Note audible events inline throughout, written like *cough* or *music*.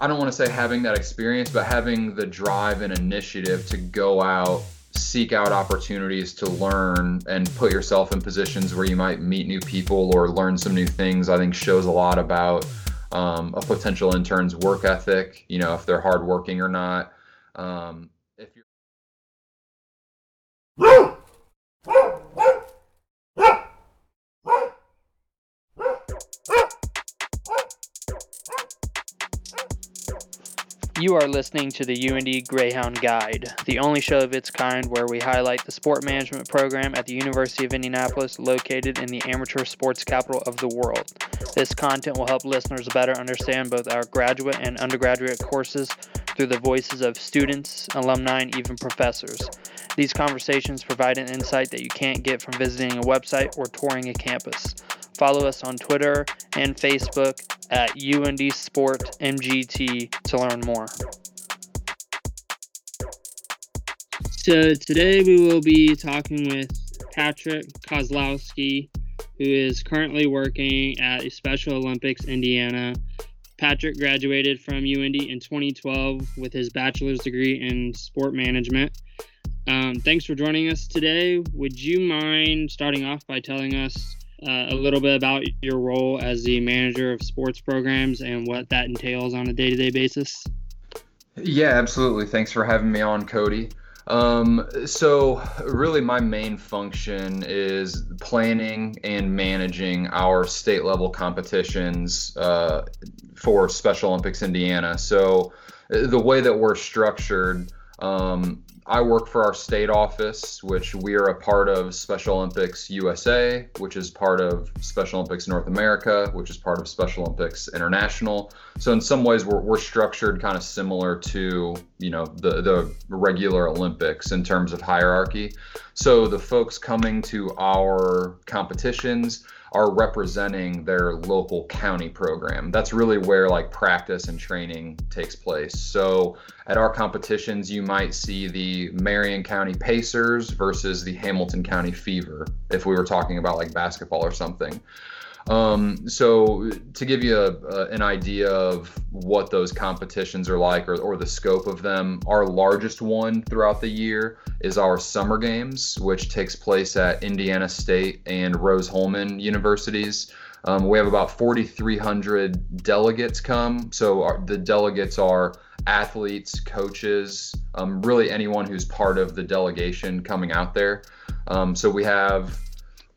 I don't want to say having that experience, but having the drive and initiative to go out, seek out opportunities to learn and put yourself in positions where you might meet new people or learn some new things, I think shows a lot about um, a potential intern's work ethic, you know, if they're hardworking or not. Um, You are listening to the UIndy Greyhound Guide, the only show of its kind where we highlight the sport management program at the University of Indianapolis, located in the amateur sports capital of the world. This content will help listeners better understand both our graduate and undergraduate courses through the voices of students, alumni, and even professors. These conversations provide an insight that you can't get from visiting a website or touring a campus. Follow us on Twitter and Facebook at UIndy Sport MGT to learn more. So today we will be talking with Patrick Kozlowski, who is currently working at Special Olympics Indiana. Patrick graduated from UIndy in 2012 with his bachelor's degree in sport management. Um, thanks for joining us today. Would you mind starting off by telling us uh, a little bit about your role as the manager of sports programs and what that entails on a day to day basis? Yeah, absolutely. Thanks for having me on, Cody. Um, so, really, my main function is planning and managing our state level competitions uh, for Special Olympics Indiana. So, the way that we're structured, um, I work for our state office, which we are a part of Special Olympics USA, which is part of Special Olympics North America, which is part of Special Olympics International. So in some ways, we're, we're structured kind of similar to you know the the regular Olympics in terms of hierarchy. So the folks coming to our competitions are representing their local county program. That's really where like practice and training takes place. So at our competitions, you might see the Marion County Pacers versus the Hamilton County Fever, if we were talking about like basketball or something. Um, so to give you a, an idea of what those competitions are like or, or the scope of them, our largest one throughout the year is our summer games, which takes place at Indiana State and Rose-Hulman universities. Um, we have about 4,300 delegates come. So our, the delegates are athletes, coaches, um, really anyone who's part of the delegation coming out there. Um, so we have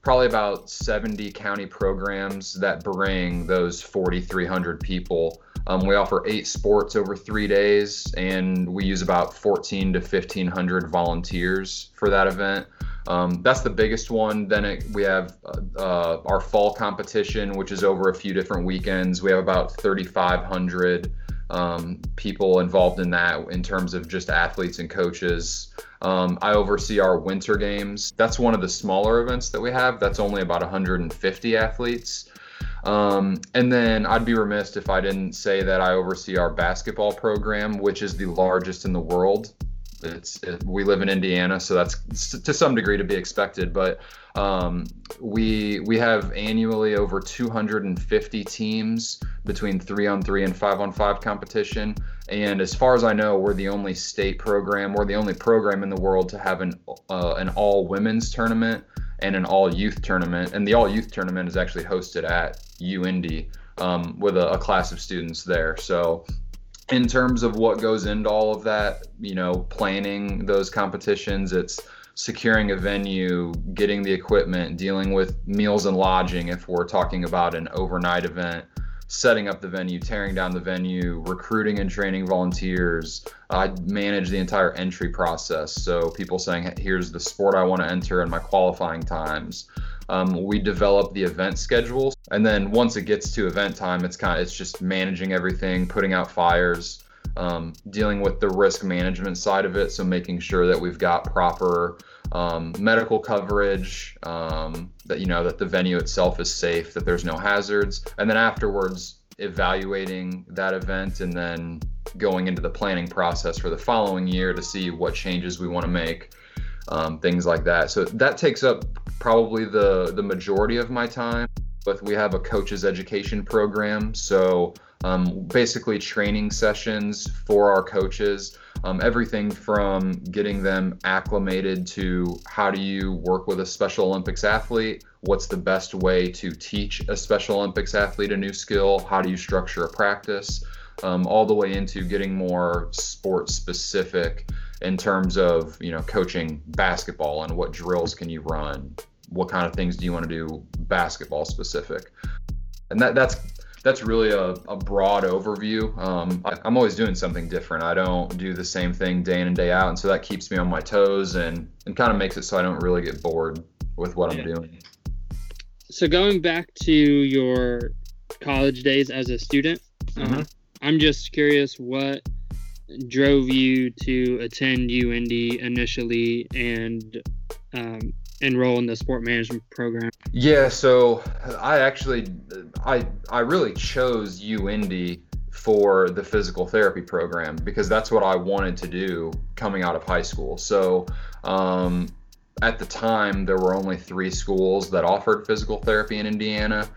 probably about 70 county programs that bring those 4,300 people. Um, we offer eight sports over three days, and we use about 14 to 1,500 volunteers for that event. Um, that's the biggest one. Then it, we have uh, uh, our fall competition, which is over a few different weekends. We have about 3,500 um, people involved in that in terms of just athletes and coaches. Um, I oversee our winter games. That's one of the smaller events that we have. That's only about 150 athletes. Um, and then I'd be remiss if I didn't say that I oversee our basketball program, which is the largest in the world. It's it, we live in Indiana, so that's to some degree to be expected. But um, we we have annually over 250 teams between three on three and five on five competition. And as far as I know, we're the only state program, we're the only program in the world to have an uh, an all women's tournament and an all youth tournament. And the all youth tournament is actually hosted at UIndy um, with a, a class of students there. So in terms of what goes into all of that, you know, planning those competitions, it's securing a venue, getting the equipment, dealing with meals and lodging if we're talking about an overnight event, setting up the venue, tearing down the venue, recruiting and training volunteers. I manage the entire entry process. So people saying, here's the sport I want to enter and my qualifying times. Um, we develop the event schedule, and then once it gets to event time, it's kind of it's just managing everything, putting out fires, um, dealing with the risk management side of it. So making sure that we've got proper um, medical coverage, um, that you know that the venue itself is safe, that there's no hazards, and then afterwards evaluating that event and then going into the planning process for the following year to see what changes we want to make um, things like that. So that takes up probably the the majority of my time. But we have a coaches education program, so um, basically training sessions for our coaches. Um, everything from getting them acclimated to how do you work with a Special Olympics athlete, what's the best way to teach a Special Olympics athlete a new skill, how do you structure a practice, um, all the way into getting more sport specific in terms of you know coaching basketball and what drills can you run, what kind of things do you want to do basketball specific, and that that's that's really a, a broad overview. Um, I, am always doing something different. I don't do the same thing day in and day out, and so that keeps me on my toes and and kind of makes it so I don't really get bored with what yeah. I'm doing. So going back to your college days as a student, mm-hmm. uh, I'm just curious what drove you to attend UIndy initially and um, enroll in the sport management program? Yeah, so I actually I I really chose UIndy for the physical therapy program because that's what I wanted to do coming out of high school. So um, at the time, there were only three schools that offered physical therapy in Indiana.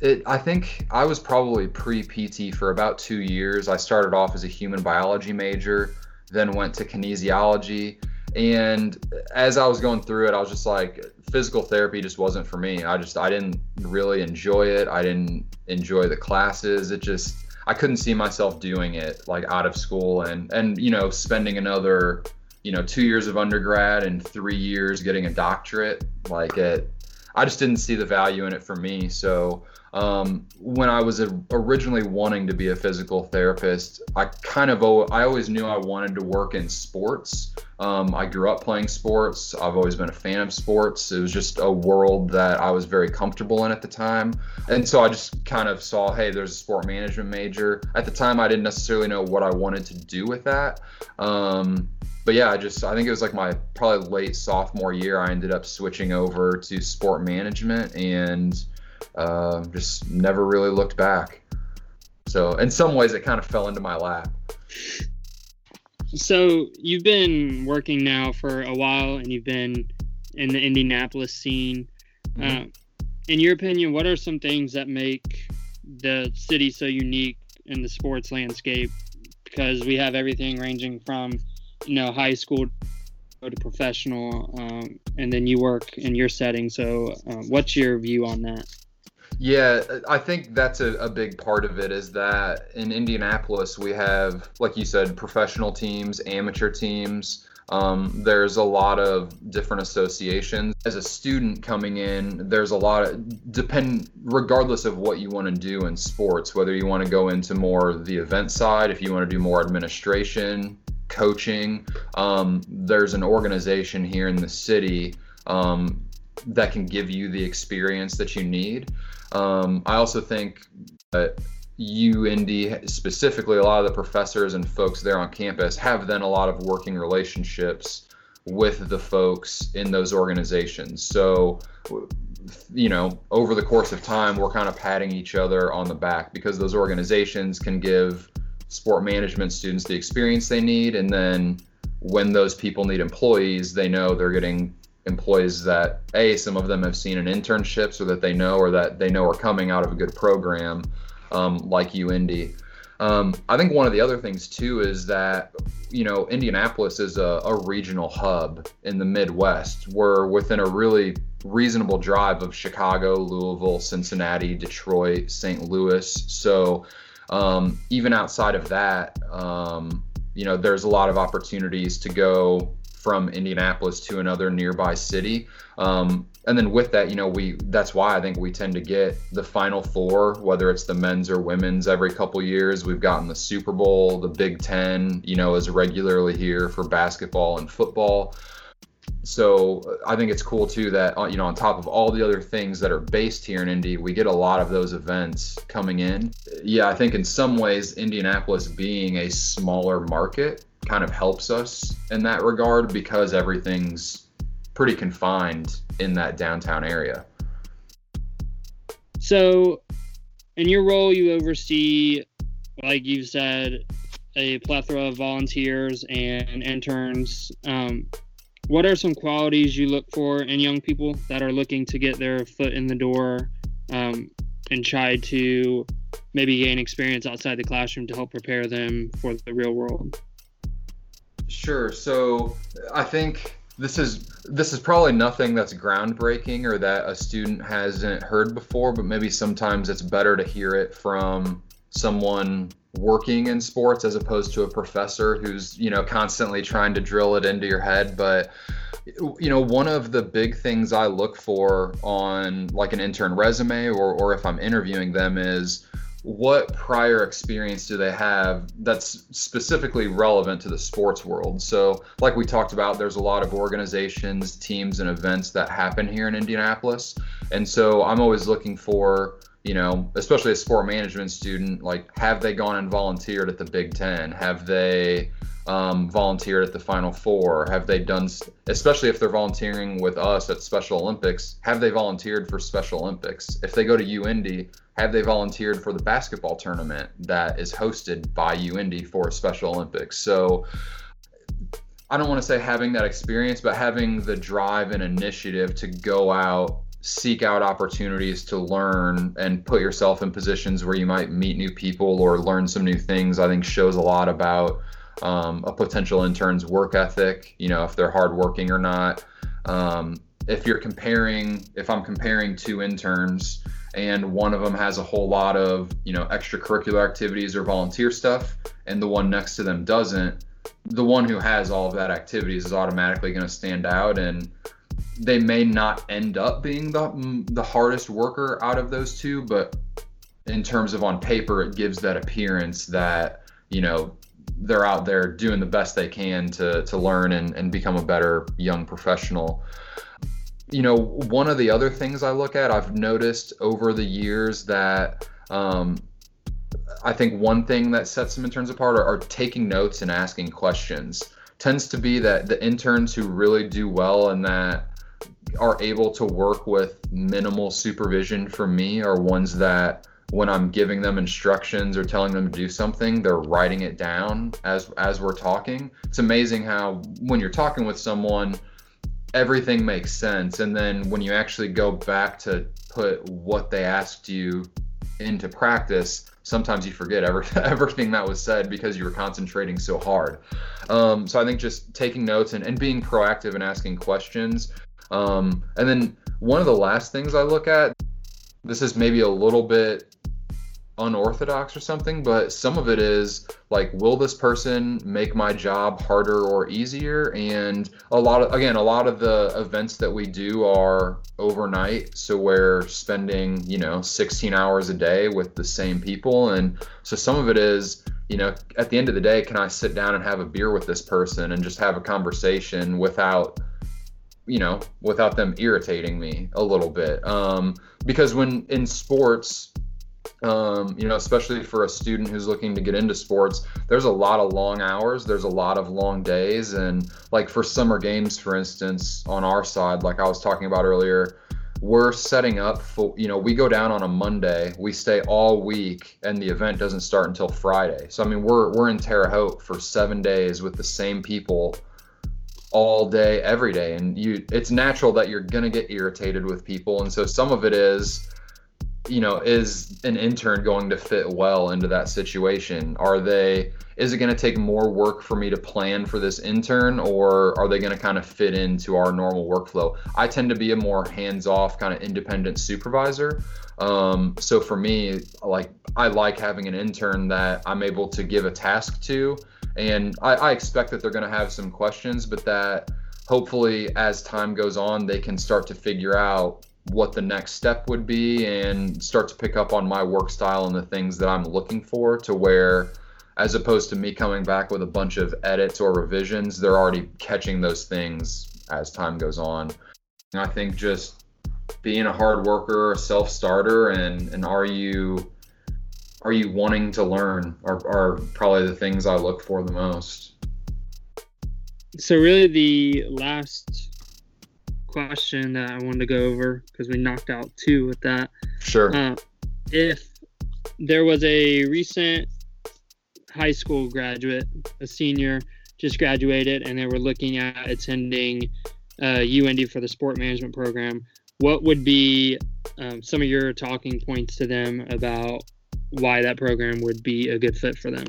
It, I think I was probably pre PT for about two years. I started off as a human biology major, then went to kinesiology, and as I was going through it, I was just like, physical therapy just wasn't for me. I just, I didn't really enjoy it. I didn't enjoy the classes. It just, I couldn't see myself doing it like out of school and, and, you know, spending another, you know, two years of undergrad and three years getting a doctorate. Like it, I just didn't see the value in it for me. So, um, when I was originally wanting to be a physical therapist, I kind of I always knew I wanted to work in sports. Um, I grew up playing sports. I've always been a fan of sports. It was just a world that I was very comfortable in at the time, and so I just kind of saw, hey, there's a sport management major. At the time, I didn't necessarily know what I wanted to do with that. Um, but yeah, I just I think it was like my probably late sophomore year. I ended up switching over to sport management and uh, just never really looked back. So in some ways, it kind of fell into my lap. So you've been working now for a while, and you've been in the Indianapolis scene. Mm-hmm. Uh, in your opinion, what are some things that make the city so unique in the sports landscape? Because we have everything ranging from, you know, high school go to professional, um, and then you work in your setting. So, uh, what's your view on that? Yeah, I think that's a, a big part of it is that in Indianapolis, we have, like you said, professional teams, amateur teams. Um, there's a lot of different associations. As a student coming in, there's a lot of depend regardless of what you want to do in sports, whether you want to go into more the event side, if you want to do more administration, coaching. Um, there's an organization here in the city um, that can give you the experience that you need. Um, I also think that UIndy, specifically, a lot of the professors and folks there on campus have then a lot of working relationships with the folks in those organizations. So, you know, over the course of time, we're kind of patting each other on the back because those organizations can give sport management students the experience they need. And then when those people need employees, they know they're getting employees that a some of them have seen an internship so that they know or that they know are coming out of a good program um, like UIndy. Um, I think one of the other things too is that you know Indianapolis is a, a, regional hub in the Midwest. We're within a really reasonable drive of Chicago, Louisville, Cincinnati, Detroit, St. Louis. So um, even outside of that, um, you know, there's a lot of opportunities to go from Indianapolis to another nearby city. Um, and then with that, you know, we that's why I think we tend to get the Final Four, whether it's the men's or women's, every couple years. We've gotten the Super Bowl, the Big Ten, you know, is regularly here for basketball and football. So I think it's cool too that uh, you know on top of all the other things that are based here in Indy, we get a lot of those events coming in. Yeah, I think in some ways Indianapolis being a smaller market kind of helps us in that regard because everything's pretty confined in that downtown area. So, in your role, you oversee, like you've said, a plethora of volunteers and interns. Um, what are some qualities you look for in young people that are looking to get their foot in the door um, and try to maybe gain experience outside the classroom to help prepare them for the real world? Sure. So I think this is this is probably nothing that's groundbreaking or that a student hasn't heard before, but maybe sometimes it's better to hear it from someone working in sports as opposed to a professor who's you know constantly trying to drill it into your head but you know one of the big things i look for on like an intern resume or or if i'm interviewing them is what prior experience do they have that's specifically relevant to the sports world? So, like we talked about, there's a lot of organizations, teams, and events that happen here in Indianapolis. And so, I'm always looking for, you know, especially a sport management student, like, have they gone and volunteered at the Big Ten? Have they um, volunteered at the Final Four? Have they done, especially if they're volunteering with us at Special Olympics, have they volunteered for Special Olympics? If they go to UIndy, have they volunteered for the basketball tournament that is hosted by UIndy for Special Olympics? So I don't want to say having that experience, but having the drive and initiative to go out, seek out opportunities to learn and put yourself in positions where you might meet new people or learn some new things, I think shows a lot about um, a potential intern's work ethic, you know, if they're hardworking or not. Um, if you're comparing, if I'm comparing two interns, and one of them has a whole lot of you know extracurricular activities or volunteer stuff and the one next to them doesn't the one who has all of that activities is automatically going to stand out and they may not end up being the the hardest worker out of those two but in terms of on paper it gives that appearance that you know they're out there doing the best they can to to learn and, and become a better young professional you know, one of the other things I look at, I've noticed over the years that um, I think one thing that sets some interns apart are, are, taking notes and asking questions. Tends to be that the interns who really do well in that are able to work with minimal supervision from me are ones that when I'm giving them instructions or telling them to do something, they're writing it down as as we're talking. It's amazing how when you're talking with someone everything makes sense. And then when you actually go back to put what they asked you into practice, sometimes you forget every, *laughs* everything that was said because you were concentrating so hard. Um, so I think just taking notes and, and being proactive and asking questions. Um, and then one of the last things I look at, this is maybe a little bit unorthodox or something, but some of it is like, will this person make my job harder or easier? And a lot of, again, a lot of the events that we do are overnight. So we're spending, you know, 16 hours a day with the same people. And so some of it is, you know, at the end of the day, can I sit down and have a beer with this person and just have a conversation without, you know, without them irritating me a little bit? Um, because when in sports, um, you know, especially for a student who's looking to get into sports, there's a lot of long hours, there's a lot of long days. And like for summer games, for instance, on our side, like I was talking about earlier, we're setting up for, you know, we go down on a Monday, we stay all week, and the event doesn't start until Friday. So, I mean, we're, we're in Terre Haute for seven days with the same people all day, every day. And you, it's natural that you're going to get irritated with people. And so some of it is, you know, is an intern going to fit well into that situation? Are they, is it going to take more work for me to plan for this intern or are they going to kind of fit into our normal workflow? I tend to be a more hands off, kind of independent supervisor. Um, so for me, like, I like having an intern that I'm able to give a task to. And I, I expect that they're going to have some questions, but that hopefully as time goes on, they can start to figure out what the next step would be and start to pick up on my work style and the things that I'm looking for to where as opposed to me coming back with a bunch of edits or revisions, they're already catching those things as time goes on. And I think just being a hard worker, a self-starter, and and are you are you wanting to learn are, are probably the things I look for the most. So really the last question that I wanted to go over because we knocked out two with that. Sure. Uh, if there was a recent high school graduate, a senior, just graduated, and they were looking at attending uh, UIndy for the sport management program, what would be um, some of your talking points to them about why that program would be a good fit for them.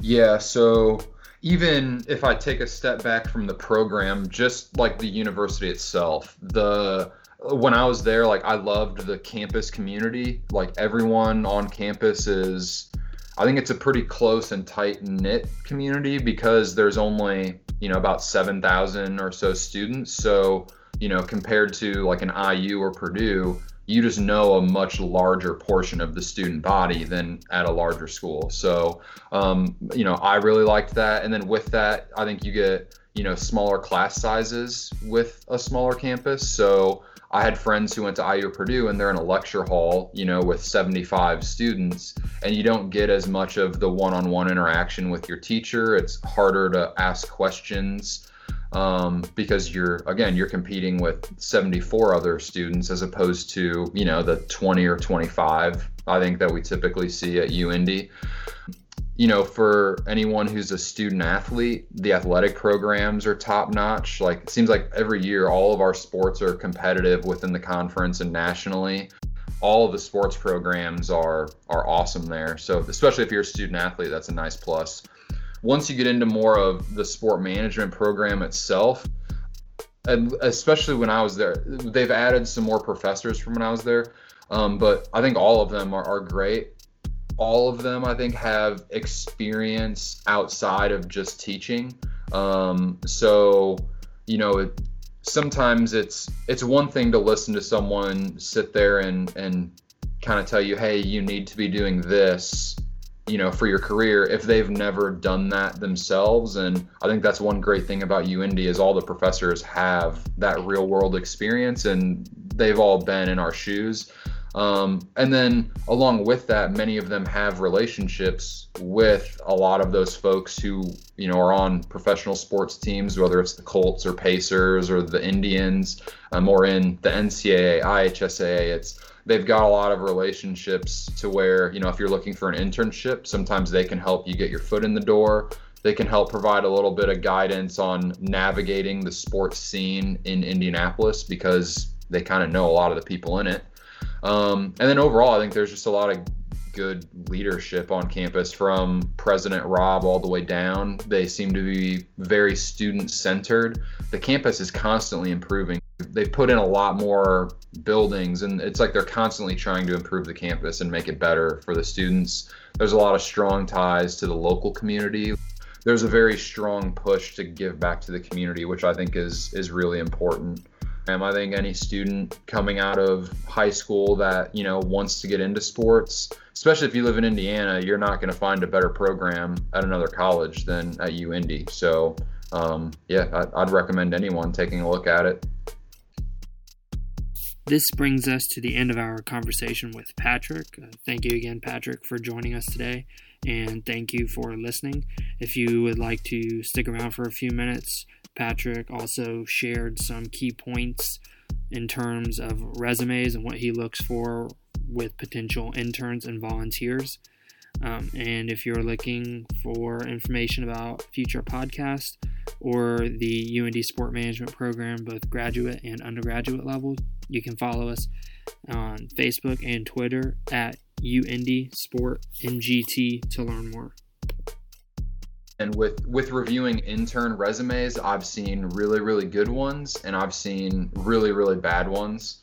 Yeah, so even if I take a step back from the program, just like the university itself, the when I was there, like I loved the campus community. Like everyone on campus is I think it's a pretty close and tight knit community because there's only, you know, about 7,000 or so students. So, you know, compared to like an IU or Purdue, you just know a much larger portion of the student body than at a larger school. So, um, you know, I really liked that. And then with that, I think you get, you know, smaller class sizes with a smaller campus. So I had friends who went to IU or Purdue and they're in a lecture hall, you know, with 75 students, and you don't get as much of the one on one interaction with your teacher. It's harder to ask questions um, because you're again you're competing with 74 other students as opposed to you know the 20 or 25 I think that we typically see at uindy You know, for anyone who's a student athlete, the athletic programs are top notch. Like it seems like every year all of our sports are competitive within the conference and nationally. All of the sports programs are are awesome there. So especially if you're a student athlete, that's a nice plus once you get into more of the sport management program itself, and especially when I was there, they've added some more professors from when I was there. Um, but I think all of them are, are great. All of them, I think, have experience outside of just teaching. Um, so, you know, it, sometimes it's it's one thing to listen to someone sit there and and kind of tell you, hey, you need to be doing this you know for your career if they've never done that themselves and i think that's one great thing about UIndy is all the professors have that real world experience and they've all been in our shoes. Um, and then along with that many of them have relationships with a lot of those folks who you know are on professional sports teams whether it's the colts or pacers or the indians um, or in the ncaa ihsaa it's they've got a lot of relationships to where you know if you're looking for an internship sometimes they can help you get your foot in the door. They can help provide a little bit of guidance on navigating the sports scene in indianapolis because they kind of know a lot of the people in it. Um, and then overall i think there's just a lot of good leadership on campus from president rob all the way down. They seem to be very student centered the campus is constantly improving. They put in a lot more buildings and it's like they're constantly trying to improve the campus and make it better for the students. There's a lot of strong ties to the local community. There's a very strong push to give back to the community which i think is is really important i think any student coming out of high school that you know wants to get into sports especially if you live in indiana you're not going to find a better program at another college than at uindy so um, yeah I, i'd recommend anyone taking a look at it this brings us to the end of our conversation with Patrick. Uh, thank you again, Patrick, for joining us today, and thank you for listening. If you would like to stick around for a few minutes, Patrick also shared some key points in terms of resumes and what he looks for with potential interns and volunteers. Um, and if you're looking for information about future podcasts or the UIndy Sport Management Program, both graduate and undergraduate level, you can follow us on Facebook and Twitter at UIndy Sport MGT to learn more. And with with reviewing intern resumes, I've seen really really good ones, and I've seen really really bad ones.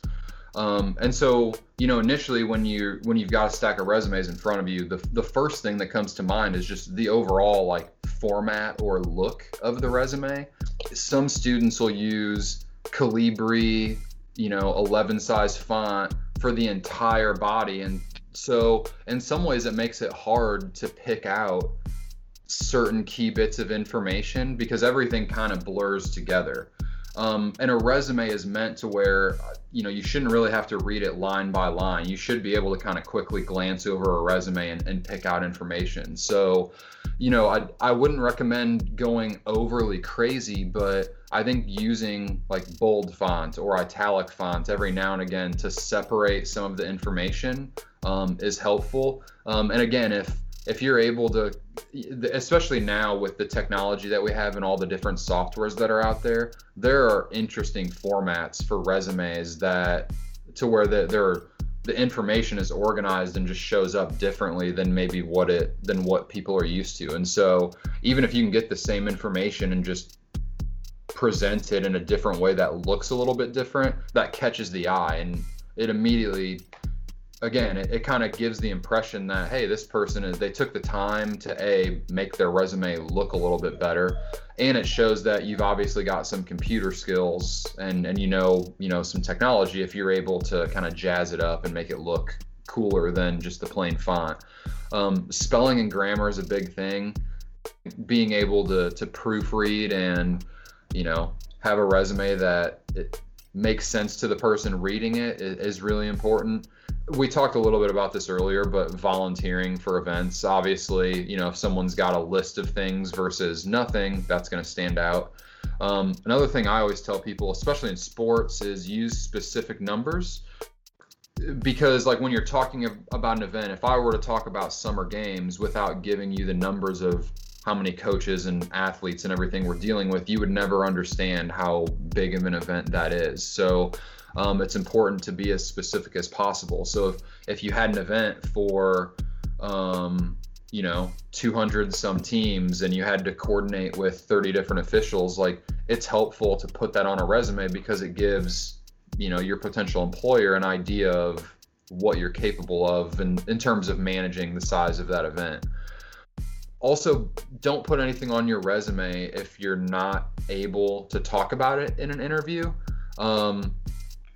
Um, and so, you know, initially when you when you've got a stack of resumes in front of you, the the first thing that comes to mind is just the overall like format or look of the resume. Some students will use Calibri, you know, 11 size font for the entire body, and so in some ways it makes it hard to pick out certain key bits of information because everything kind of blurs together. Um, and a resume is meant to where you know you shouldn't really have to read it line by line. You should be able to kind of quickly glance over a resume and, and pick out information. So, you know, I I wouldn't recommend going overly crazy, but I think using like bold font or italic font every now and again to separate some of the information um, is helpful. Um, and again, if if you're able to especially now with the technology that we have and all the different softwares that are out there there are interesting formats for resumes that to where they're the information is organized and just shows up differently than maybe what it than what people are used to. And so even if you can get the same information and just present it in a different way that looks a little bit different, that catches the eye and it immediately again it, it kind of gives the impression that hey this person is they took the time to a make their resume look a little bit better and it shows that you've obviously got some computer skills and and you know you know some technology if you're able to kind of jazz it up and make it look cooler than just the plain font. Um, spelling and grammar is a big thing. Being able to to proofread and you know have a resume that it makes sense to the person reading it is really important we talked a little bit about this earlier, but volunteering for events, obviously, you know, if someone's got a list of things versus nothing, that's going to stand out. Um, another thing I always tell people, especially in sports, is use specific numbers because like when you're talking about an event if i were to talk about summer games without giving you the numbers of how many coaches and athletes and everything we're dealing with you would never understand how big of an event that is so um, it's important to be as specific as possible. So if, if you had an event for, um, you know, 200 some teams and you had to coordinate with 30 different officials, like it's helpful to put that on a resume because it gives, you know, your potential employer an idea of what you're capable of in, in terms of managing the size of that event. Also, don't put anything on your resume if you're not able to talk about it in an interview. Um,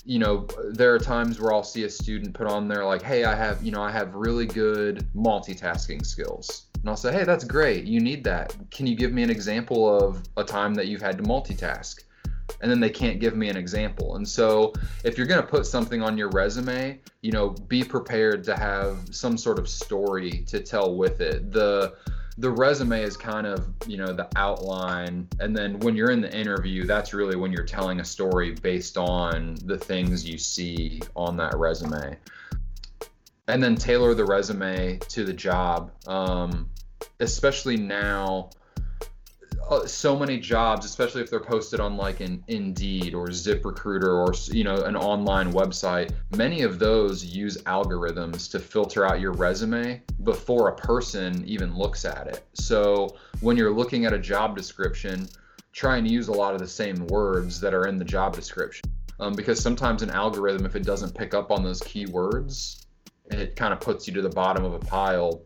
you know, there are times where I'll see a student put on there like, "Hey, I have, you know, I have really good multitasking skills." And I'll say, "Hey, that's great. You need that. Can you give me an example of a time that you've had to multitask?" And then they can't give me an example. And so, if you're going to put something on your resume, you know, be prepared to have some sort of story to tell with it. The the resume is kind of you know the outline and then when you're in the interview that's really when you're telling a story based on the things you see on that resume. And then tailor the resume to the job um, especially now so many jobs, especially if they're posted on like an Indeed or ZipRecruiter or you know an online website. Many of those use algorithms to filter out your resume before a person even looks at it. So when you're looking at a job description, try and use a lot of the same words that are in the job description. Um, because sometimes an algorithm, if it doesn't pick up on those keywords, it kind of puts you to the bottom of a pile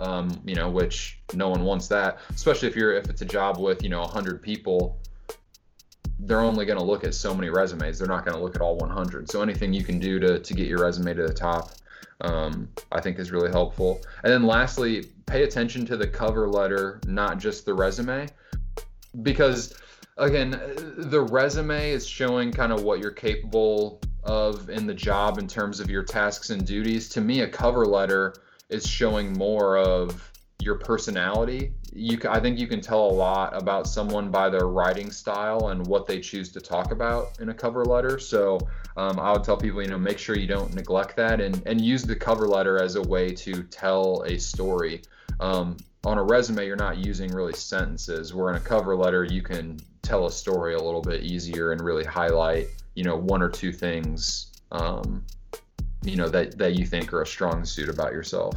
um, you know, which no one wants that, especially if you're if it's a job with you know 100 people. They're only going to look at so many resumes. They're not going to look at all 100. So anything you can do to to get your resume to the top, um, I think is really helpful. And then lastly, pay attention to the cover letter, not just the resume, because again, the resume is showing kind of what you're capable of in the job in terms of your tasks and duties. To me, a cover letter is showing more of your personality. You, I think you can tell a lot about someone by their writing style and what they choose to talk about in a cover letter. So um, I would tell people, you know, make sure you don't neglect that and, and use the cover letter as a way to tell a story. Um, on a resume, you're not using really sentences. Where in a cover letter, you can tell a story a little bit easier and really highlight, you know, one or two things, um, you know, that that you think are a strong suit about yourself.